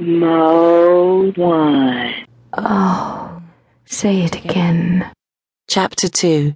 Mode 1. Oh, say it again. Chapter 2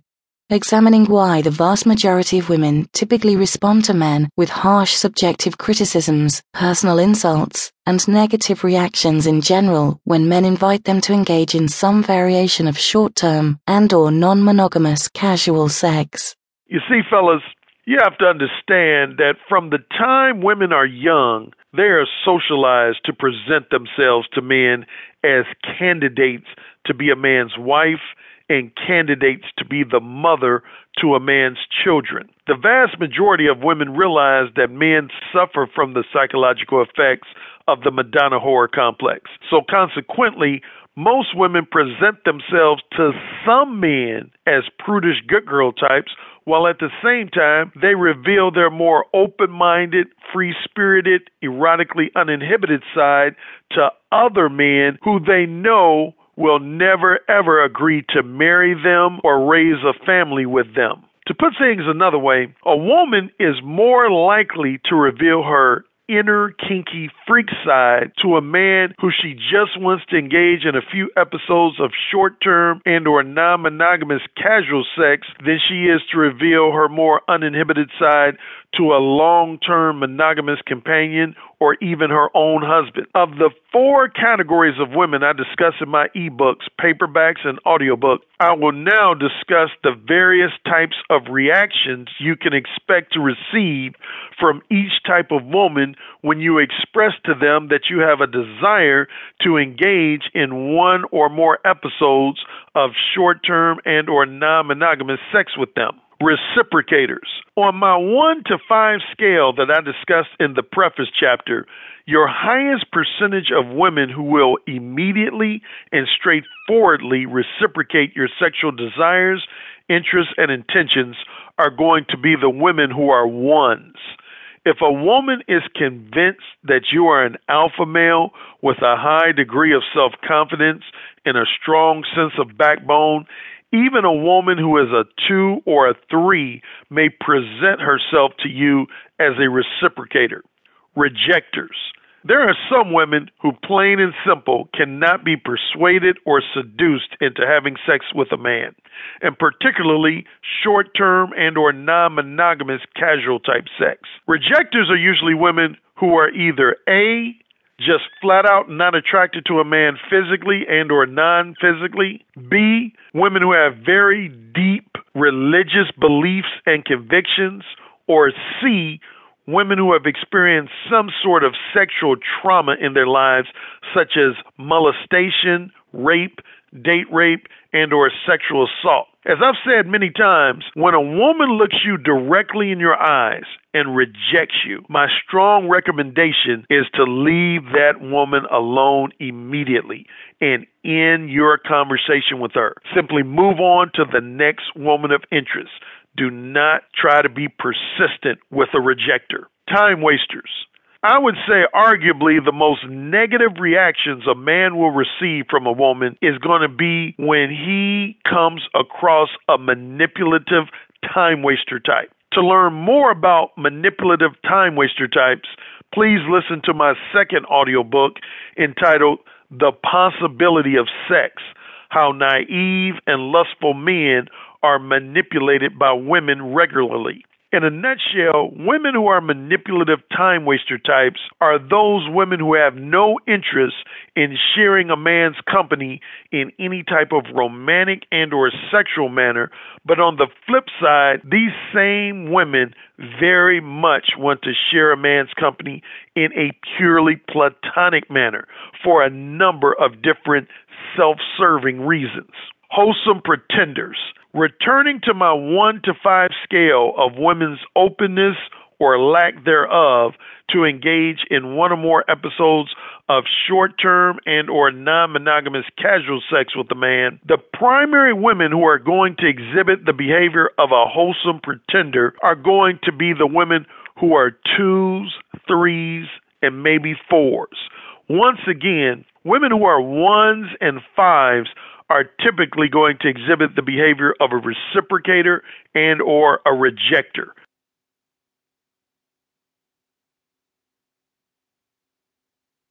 Examining why the vast majority of women typically respond to men with harsh subjective criticisms, personal insults, and negative reactions in general when men invite them to engage in some variation of short-term and or non-monogamous casual sex. You see, fellas, you have to understand that from the time women are young, they are socialized to present themselves to men as candidates to be a man's wife and candidates to be the mother to a man's children. The vast majority of women realize that men suffer from the psychological effects of the Madonna whore complex. So, consequently, most women present themselves to some men as prudish good girl types, while at the same time they reveal their more open minded, free spirited, erotically uninhibited side to other men who they know will never ever agree to marry them or raise a family with them. To put things another way, a woman is more likely to reveal her inner kinky freak side to a man who she just wants to engage in a few episodes of short-term and or non-monogamous casual sex than she is to reveal her more uninhibited side to a long-term monogamous companion or even her own husband. Of the four categories of women I discuss in my ebooks, paperbacks, and audiobook, I will now discuss the various types of reactions you can expect to receive from each type of woman when you express to them that you have a desire to engage in one or more episodes of short-term and or non-monogamous sex with them reciprocators. On my one to five scale that I discussed in the preface chapter, your highest percentage of women who will immediately and straightforwardly reciprocate your sexual desires, interests, and intentions are going to be the women who are ones. If a woman is convinced that you are an alpha male with a high degree of self confidence and a strong sense of backbone, even a woman who is a two or a three may present herself to you as a reciprocator. Rejectors. There are some women who, plain and simple, cannot be persuaded or seduced into having sex with a man, and particularly short-term and or non-monogamous casual type sex. Rejectors are usually women who are either A, just flat out not attracted to a man physically and or non-physically. B, women who have very deep religious beliefs and convictions. Or C, women who have experienced some sort of sexual trauma in their lives, such as molestation, rape, date rape, and or sexual assault. As I've said many times, when a woman looks you directly in your eyes and rejects you, my strong recommendation is to leave that woman alone immediately and end your conversation with her. Simply move on to the next woman of interest. Do not try to be persistent with a rejecter. Time wasters. I would say, arguably, the most negative reactions a man will receive from a woman is going to be when he comes across a manipulative time waster type. To learn more about manipulative time waster types, please listen to my second audiobook entitled The Possibility of Sex How Naive and Lustful Men Are Manipulated by Women Regularly. In a nutshell, women who are manipulative time waster types are those women who have no interest in sharing a man's company in any type of romantic and or sexual manner, but on the flip side, these same women very much want to share a man's company in a purely platonic manner for a number of different self-serving reasons. Wholesome pretenders Returning to my one to five scale of women's openness or lack thereof to engage in one or more episodes of short-term and or non-monogamous casual sex with a man, the primary women who are going to exhibit the behavior of a wholesome pretender are going to be the women who are twos, threes, and maybe fours. Once again, women who are ones and fives are typically going to exhibit the behavior of a reciprocator and or a rejector.